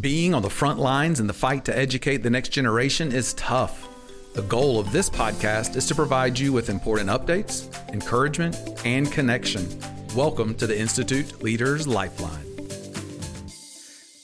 Being on the front lines in the fight to educate the next generation is tough. The goal of this podcast is to provide you with important updates, encouragement, and connection. Welcome to the Institute Leaders Lifeline.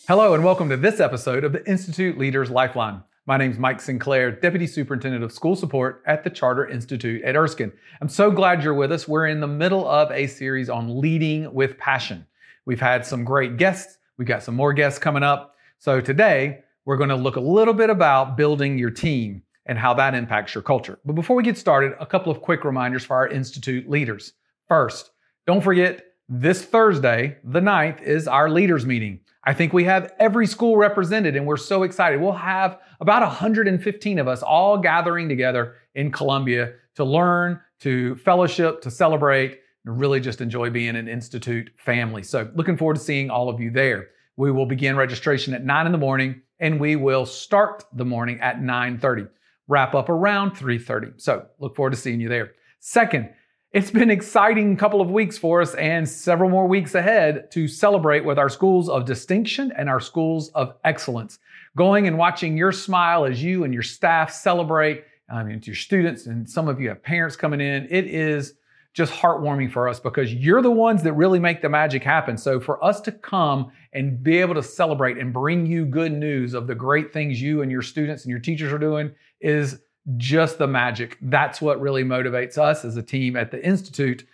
Hello, and welcome to this episode of the Institute Leaders Lifeline. My name is Mike Sinclair, Deputy Superintendent of School Support at the Charter Institute at Erskine. I'm so glad you're with us. We're in the middle of a series on leading with passion. We've had some great guests. We've got some more guests coming up. So today, we're going to look a little bit about building your team and how that impacts your culture. But before we get started, a couple of quick reminders for our Institute leaders. First, don't forget this Thursday, the 9th, is our leaders meeting. I think we have every school represented and we're so excited. We'll have about 115 of us all gathering together in Columbia to learn, to fellowship, to celebrate, and really just enjoy being an Institute family. So looking forward to seeing all of you there. We will begin registration at 9 in the morning and we will start the morning at 9:30. Wrap up around 3:30. So, look forward to seeing you there. Second, it's been exciting couple of weeks for us and several more weeks ahead to celebrate with our schools of distinction and our schools of excellence. Going and watching your smile as you and your staff celebrate, I mean, to your students and some of you have parents coming in. It is just heartwarming for us because you're the ones that really make the magic happen. So for us to come and be able to celebrate and bring you good news of the great things you and your students and your teachers are doing is just the magic. That's what really motivates us as a team at the Institute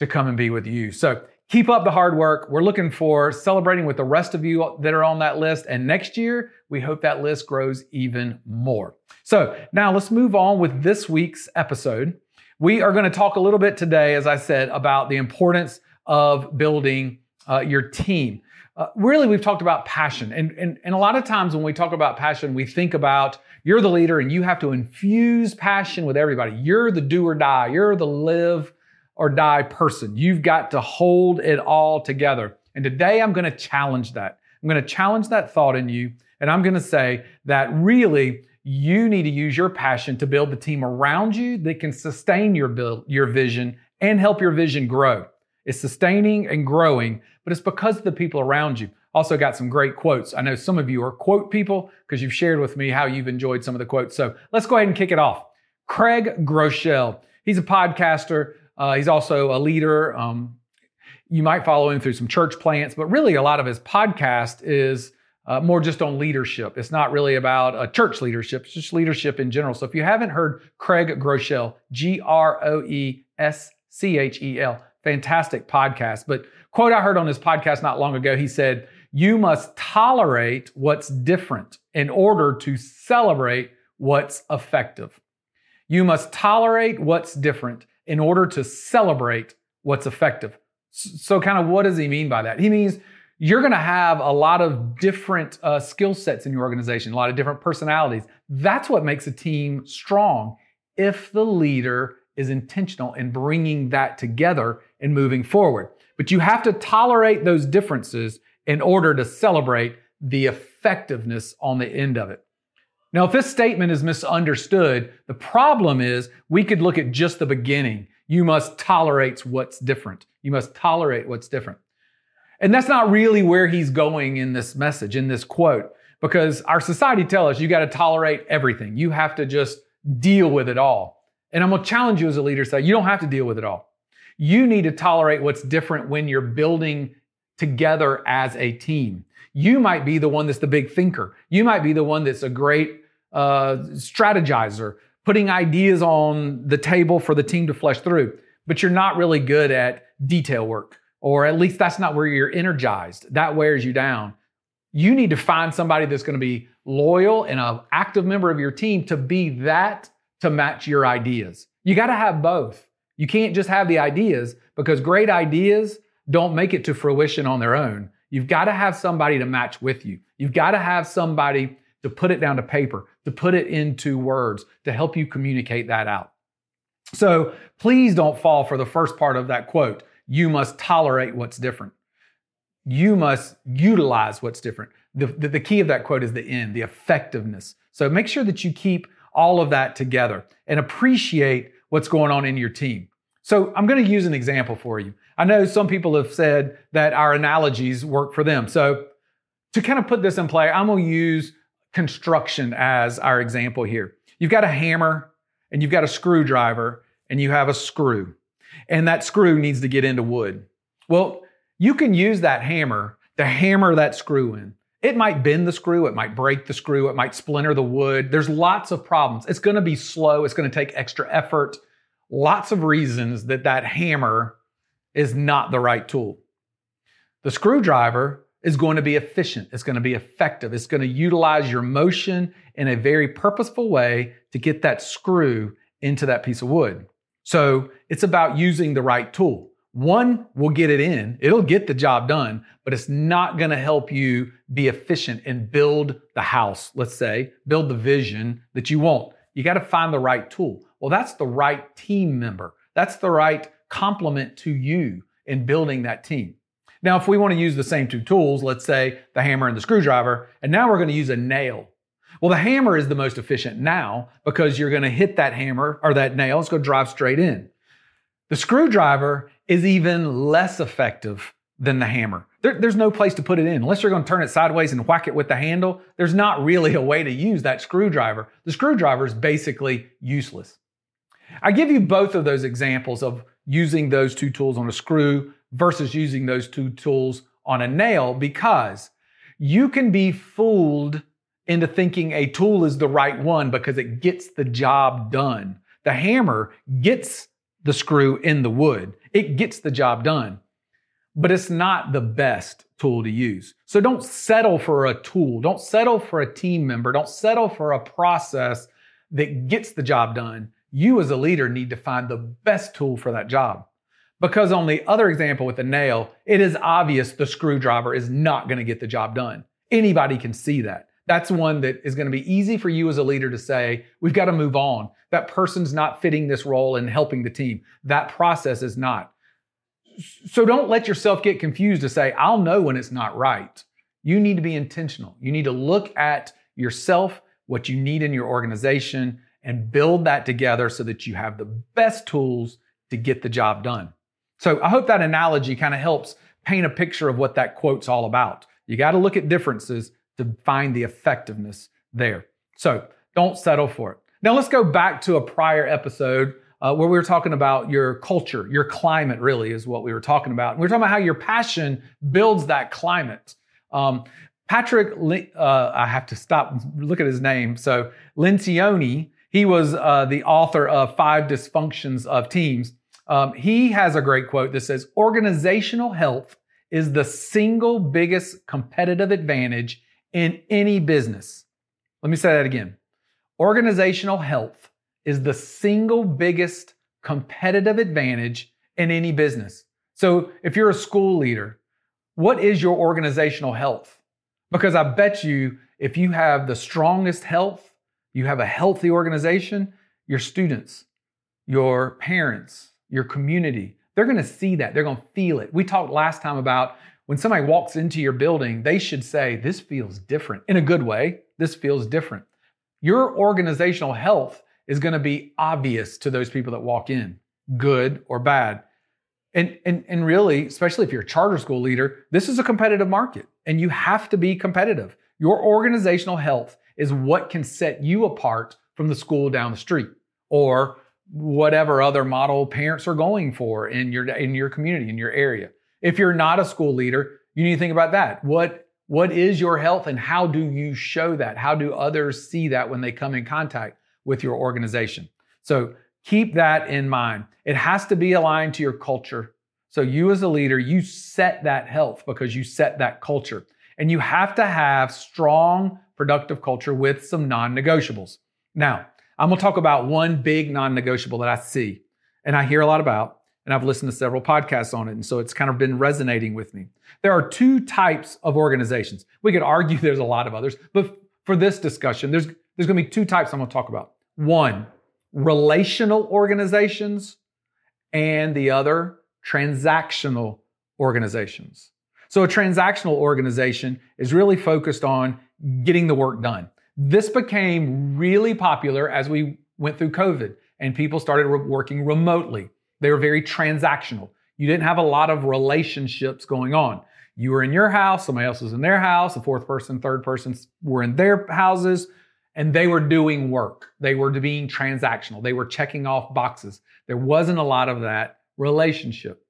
to come and be with you. So keep up the hard work. We're looking for celebrating with the rest of you that are on that list. And next year, we hope that list grows even more. So now let's move on with this week's episode. We are going to talk a little bit today, as I said, about the importance of building uh, your team. Uh, really, we've talked about passion. And, and, and a lot of times when we talk about passion, we think about you're the leader and you have to infuse passion with everybody. You're the do or die. You're the live or die person. You've got to hold it all together. And today I'm going to challenge that. I'm going to challenge that thought in you. And I'm going to say that really you need to use your passion to build the team around you that can sustain your build, your vision and help your vision grow. It's sustaining and growing, but it's because of the people around you. Also got some great quotes. I know some of you are quote people because you've shared with me how you've enjoyed some of the quotes. So let's go ahead and kick it off. Craig Groeschel. He's a podcaster. Uh, he's also a leader. Um, you might follow him through some church plants, but really a lot of his podcast is uh, more just on leadership. It's not really about a church leadership, it's just leadership in general. So if you haven't heard Craig Groeschel, G R O E S C H E L, fantastic podcast. But quote I heard on his podcast not long ago, he said, You must tolerate what's different in order to celebrate what's effective. You must tolerate what's different in order to celebrate what's effective. So, kind of what does he mean by that? He means you're going to have a lot of different uh, skill sets in your organization, a lot of different personalities. That's what makes a team strong if the leader is intentional in bringing that together and moving forward. But you have to tolerate those differences in order to celebrate the effectiveness on the end of it. Now, if this statement is misunderstood, the problem is we could look at just the beginning. You must tolerate what's different. You must tolerate what's different. And that's not really where he's going in this message, in this quote, because our society tells us you got to tolerate everything. You have to just deal with it all. And I'm going to challenge you as a leader say, you don't have to deal with it all. You need to tolerate what's different when you're building together as a team. You might be the one that's the big thinker. You might be the one that's a great uh, strategizer, putting ideas on the table for the team to flesh through, but you're not really good at detail work or at least that's not where you're energized. That wears you down. You need to find somebody that's going to be loyal and an active member of your team to be that to match your ideas. You got to have both. You can't just have the ideas because great ideas don't make it to fruition on their own. You've got to have somebody to match with you. You've got to have somebody to put it down to paper, to put it into words, to help you communicate that out. So please don't fall for the first part of that quote you must tolerate what's different. You must utilize what's different. The, the, the, key of that quote is the end, the effectiveness. So make sure that you keep all of that together and appreciate what's going on in your team. So I'm going to use an example for you. I know some people have said that our analogies work for them. So to kind of put this in play, I'm going to use construction as our example here. You've got a hammer and you've got a screwdriver and you have a screw, and that screw needs to get into wood. Well, you can use that hammer to hammer that screw in. It might bend the screw, it might break the screw, it might splinter the wood. There's lots of problems. It's going to be slow, it's going to take extra effort. Lots of reasons that that hammer is not the right tool. The screwdriver is going to be efficient, it's going to be effective, it's going to utilize your motion in a very purposeful way to get that screw into that piece of wood. So it's about using the right tool. One will get it in, it'll get the job done, but it's not going to help you be efficient and build the house, let's say, build the vision that you want. You got to find the right tool. Well, that's the right team member. That's the right complement to you in building that team. Now, if we want to use the same two tools, let's say the hammer and the screwdriver, and now we're going to use a nail. Well, the hammer is the most efficient now because you're going to hit that hammer or that nail, it's going to drive straight in. The screwdriver is even less effective than the hammer. There, there's no place to put it in. Unless you're going to turn it sideways and whack it with the handle, there's not really a way to use that screwdriver. The screwdriver is basically useless. I give you both of those examples of using those two tools on a screw versus using those two tools on a nail because you can be fooled into thinking a tool is the right one because it gets the job done. The hammer gets the screw in the wood. It gets the job done, but it's not the best tool to use. So don't settle for a tool. Don't settle for a team member. Don't settle for a process that gets the job done. You as a leader need to find the best tool for that job. Because on the other example with the nail, it is obvious the screwdriver is not going to get the job done. Anybody can see that. That's one that is going to be easy for you as a leader to say, we've got to move on. That person's not fitting this role and helping the team. That process is not. So don't let yourself get confused to say, I'll know when it's not right. You need to be intentional. You need to look at yourself, what you need in your organization, and build that together so that you have the best tools to get the job done. So I hope that analogy kind of helps paint a picture of what that quote's all about. You got to look at differences to find the effectiveness there. So don't settle for it. Now let's go back to a prior episode uh, where we were talking about your culture, your climate, really is what we were talking about. And we are talking about how your passion builds that climate. Um, Patrick, uh, I have to stop look at his name. So Lencioni, he was uh, the author of Five Dysfunctions of Teams. Um, he has a great quote that says, "Organizational health is the single biggest competitive advantage in any business. Let me say that again. Organizational health is the single biggest competitive advantage in any business. So if you're a school leader, what is your organizational health? Because I bet you if you have the strongest health, you have a healthy organization, your students, your parents, your community, they're going to see that. They're going to feel it. We talked last time about when somebody walks into your building, they should say, This feels different in a good way. This feels different. Your organizational health is going to be obvious to those people that walk in, good or bad. And, and, and really, especially if you're a charter school leader, this is a competitive market and you have to be competitive. Your organizational health is what can set you apart from the school down the street or whatever other model parents are going for in your, in your community, in your area. If you're not a school leader, you need to think about that. What, what is your health and how do you show that? How do others see that when they come in contact with your organization? So keep that in mind. It has to be aligned to your culture. So you as a leader, you set that health because you set that culture. And you have to have strong, productive culture with some non-negotiables. Now, I'm going to talk about one big non-negotiable that I see and I hear a lot about, and I've listened to several podcasts on it. And so it's kind of been resonating with me. There are two types of organizations. We could argue there's a lot of others, but for this discussion, there's, there's going to be two types I'm going to talk about. One, relational organizations, and the other, transactional organizations. So a transactional organization is really focused on getting the work done. This became really popular as we went through COVID and people started working remotely. They were very transactional. You didn't have a lot of relationships going on. You were in your house, somebody else was in their house, a fourth person, third person were in their houses, and they were doing work. They were being transactional. They were checking off boxes. There wasn't a lot of that relationship.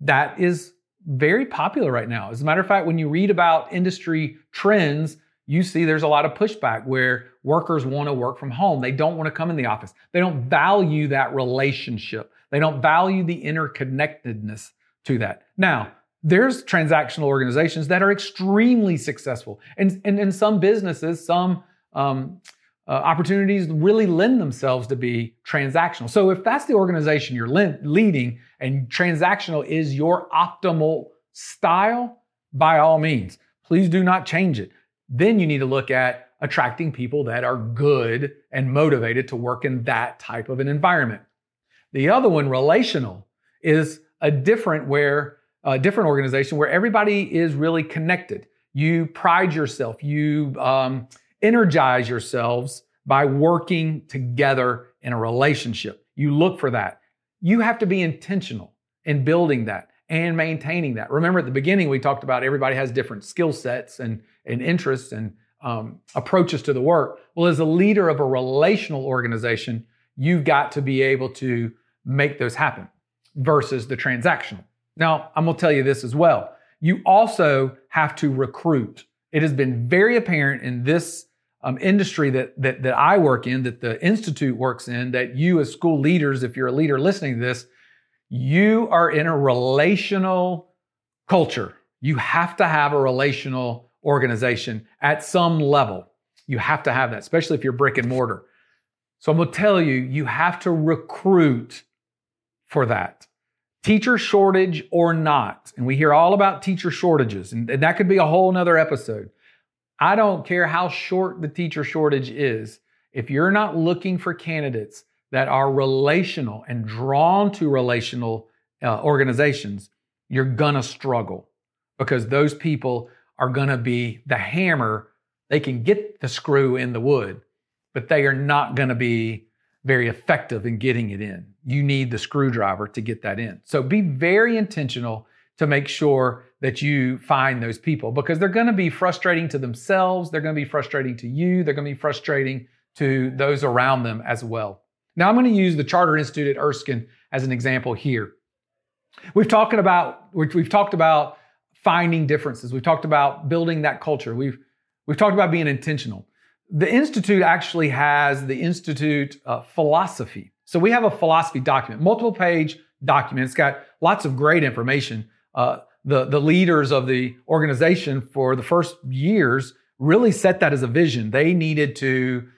That is very popular right now. As a matter of fact, when you read about industry trends, you see there's a lot of pushback where workers want to work from home. They don't want to come in the office. They don't value that relationship. They don't value the interconnectedness to that. Now, there's transactional organizations that are extremely successful. And, and in some businesses, some um, uh, opportunities really lend themselves to be transactional. So if that's the organization you're le- leading and transactional is your optimal style, by all means, please do not change it. Then you need to look at attracting people that are good and motivated to work in that type of an environment. The other one, relational, is a different where a different organization where everybody is really connected. You pride yourself, you um, energize yourselves by working together in a relationship. You look for that. You have to be intentional in building that and maintaining that. Remember at the beginning, we talked about everybody has different skill sets and, and interests and um, approaches to the work. Well, as a leader of a relational organization, you've got to be able to make those happen versus the transactional. Now, I'm going to tell you this as well. You also have to recruit. It has been very apparent in this um, industry that, that, that I work in, that the Institute works in, that you as school leaders, if you're a leader listening to this, you are in a relational culture. You have to have a relational organization at some level. You have to have that, especially if you're brick and mortar. So I'm going to tell you, you have to recruit for that. Teacher shortage or not. And we hear all about teacher shortages, and, that could be a whole nother episode. I don't care how short the teacher shortage is. If you're not looking for candidates that are relational and drawn to relational uh, organizations, you're gonna struggle because those people are gonna be the hammer. They can get the screw in the wood, but they are not gonna be very effective in getting it in. You need the screwdriver to get that in. So be very intentional to make sure that you find those people because they're going to be frustrating to themselves, they're going to be frustrating to you, they're going to be frustrating to those around them as well. Now, I'm going to use the Charter Institute at Erskine as an example here. We've talked about we've talked about finding differences. We've talked about building that culture. We've we've talked about being intentional. The institute actually has the institute uh, philosophy. So we have a philosophy document, multiple page document. It's got lots of great information. Uh, the the leaders of the organization for the first years really set that as a vision. They needed to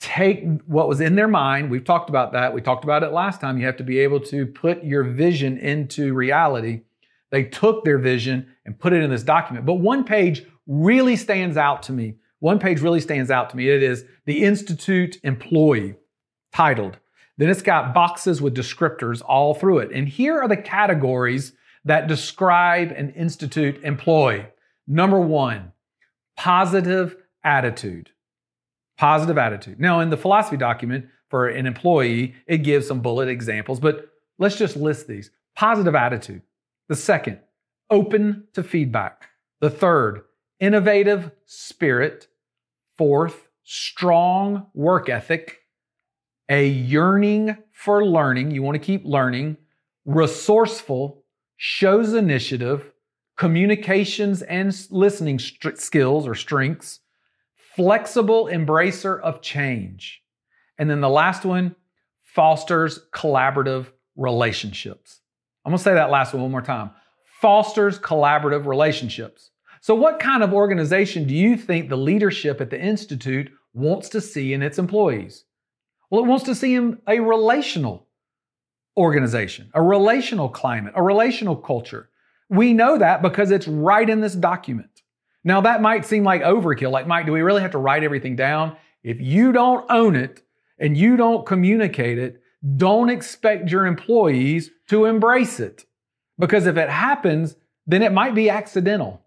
take what was in their mind. We've talked about that. We talked about it last time. You have to be able to put your vision into reality. They took their vision and put it in this document. But one page really stands out to me. One page really stands out to me. It is the Institute employee titled. Then it's got boxes with descriptors all through it. And here are the categories that describe an Institute employee. Number one, positive attitude positive attitude. Now, in the philosophy document for an employee, it gives some bullet examples, but let's just list these. Positive attitude. The second, open to feedback. The third, innovative spirit. Fourth, strong work ethic. A yearning for learning. You want to keep learning. Resourceful, shows initiative, communications and listening st- skills or strengths, flexible embracer of change. And then the last one fosters collaborative relationships. I'm gonna say that last one one more time. Fosters collaborative relationships. So, what kind of organization do you think the leadership at the Institute wants to see in its employees? Well, it wants to see a relational organization, a relational climate, a relational culture. We know that because it's right in this document. Now, that might seem like overkill. Like, Mike, do we really have to write everything down? If you don't own it and you don't communicate it, don't expect your employees to embrace it. Because if it happens, then it might be accidental.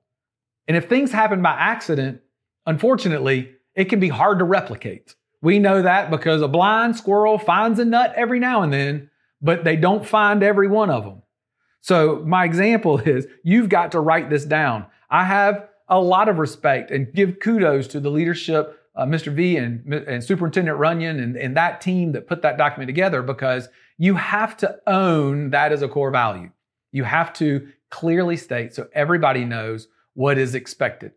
And if things happen by accident, unfortunately, it can be hard to replicate. We know that because a blind squirrel finds a nut every now and then, but they don't find every one of them. So my example is you've got to write this down. I have a lot of respect and give kudos to the leadership, uh, Mr. V and, and Superintendent Runyan and, and that team that put that document together because you have to own that as a core value. You have to clearly state so everybody knows what is expected.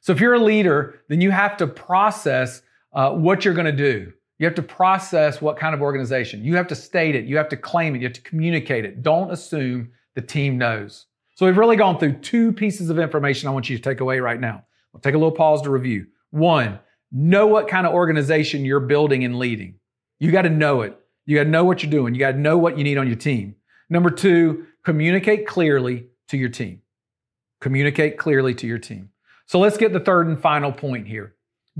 So if you're a leader, then you have to process uh, what you're going to do. You have to process what kind of organization. You have to state it. You have to claim it. You have to communicate it. Don't assume the team knows. So we've really gone through two pieces of information I want you to take away right now. We'll take a little pause to review. One, know what kind of organization you're building and leading. You got to know it. You got to know what you're doing. You got to know what you need on your team. Number two, communicate clearly to your team. Communicate clearly to your team. So let's get the third and final point here.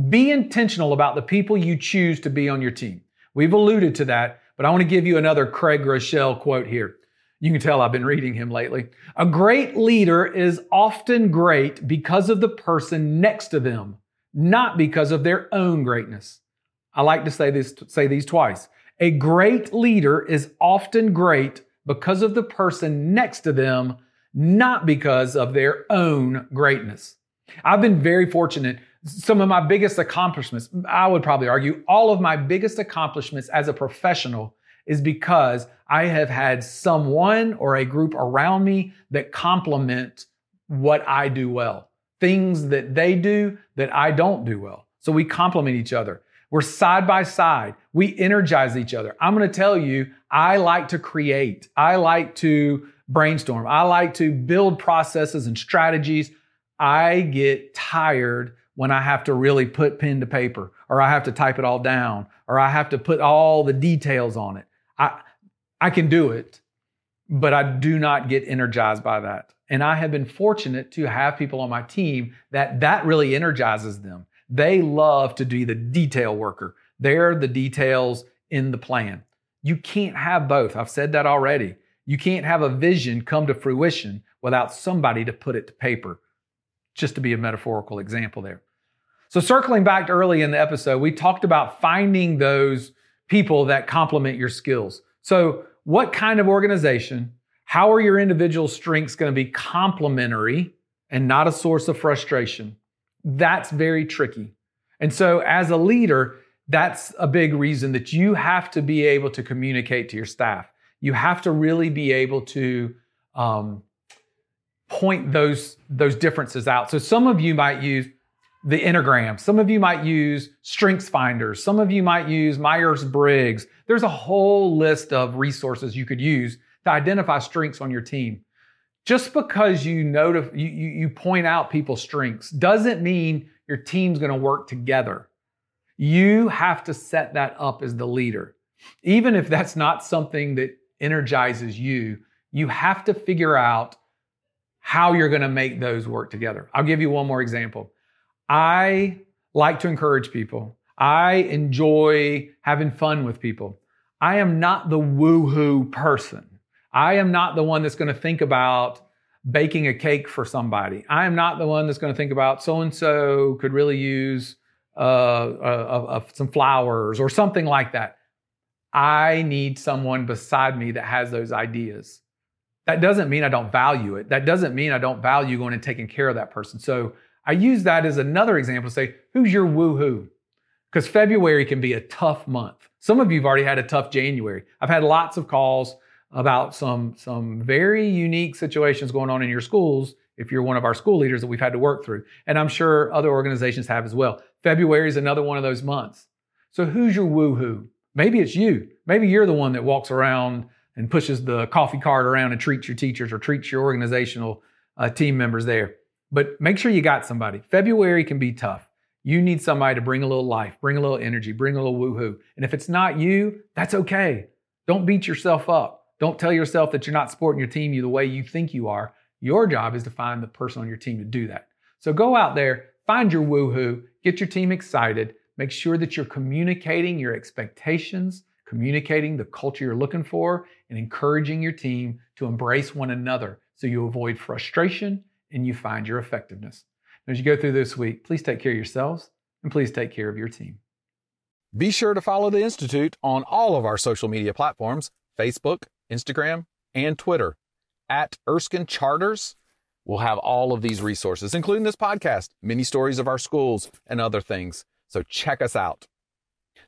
Be intentional about the people you choose to be on your team. We've alluded to that, but I want to give you another Craig Groeschel quote here. You can tell I've been reading him lately. A great leader is often great because of the person next to them, not because of their own greatness. I like to say this, say these twice. A great leader is often great because of the person next to them, not because of their own greatness. I've been very fortunate. Some of my biggest accomplishments, I would probably argue, all of my biggest accomplishments as a professional is because I have had someone or a group around me that complement what I do well. Things that they do that I don't do well. So we complement each other. We're side by side. We energize each other. I'm going to tell you, I like to create. I like to brainstorm. I like to build processes and strategies I get tired when I have to really put pen to paper or I have to type it all down or I have to put all the details on it. I, I can do it, but I do not get energized by that. And I have been fortunate to have people on my team that that really energizes them. They love to be the detail worker. They're the details in the plan. You can't have both. I've said that already. You can't have a vision come to fruition without somebody to put it to paper just to be a metaphorical example there. So, circling back to early in the episode, we talked about finding those people that complement your skills. So, what kind of organization, how are your individual strengths going to be complementary and not a source of frustration? That's very tricky. And so, as a leader, that's a big reason that you have to be able to communicate to your staff. You have to really be able to um, point those, those differences out. So some of you might use the Enneagram. Some of you might use Strengths Finders. Some of you might use Myers Briggs. There's a whole list of resources you could use to identify strengths on your team. Just because you notif- you, you, you point out people's strengths doesn't mean your team's going to work together. You have to set that up as the leader. Even if that's not something that energizes you, you have to figure out how you're going to make those work together. I'll give you one more example. I like to encourage people. I enjoy having fun with people. I am not the woohoo person. I am not the one that's going to think about baking a cake for somebody. I am not the one that's going to think about so and so could really use uh, uh, uh, some flowers or something like that. I need someone beside me that has those ideas. That doesn't mean I don't value it. That doesn't mean I don't value going and taking care of that person. So I use that as another example to say, who's your woohoo? Because February can be a tough month. Some of you have already had a tough January. I've had lots of calls about some, some very unique situations going on in your schools if you're one of our school leaders that we've had to work through. And I'm sure other organizations have as well. February is another one of those months. So who's your woohoo? Maybe it's you. Maybe you're the one that walks around and pushes the coffee cart around and treats your teachers or treats your organizational uh, team members there. But make sure you got somebody. February can be tough. You need somebody to bring a little life, bring a little energy, bring a little woohoo. And if it's not you, that's okay. Don't beat yourself up. Don't tell yourself that you're not supporting your team the way you think you are. Your job is to find the person on your team to do that. So go out there, find your woohoo, get your team excited, make sure that you're communicating your expectations communicating the culture you're looking for, and encouraging your team to embrace one another so you avoid frustration and you find your effectiveness. As you go through this week, please take care of yourselves and please take care of your team. Be sure to follow the Institute on all of our social media platforms Facebook, Instagram, and Twitter at Erskine Charters, we'll have all of these resources, including this podcast, many stories of our schools, and other things. So check us out.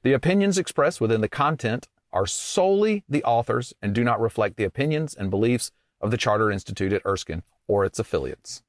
The opinions expressed within the content are solely the authors and do not reflect the opinions and beliefs of the Charter Institute at Erskine or its affiliates.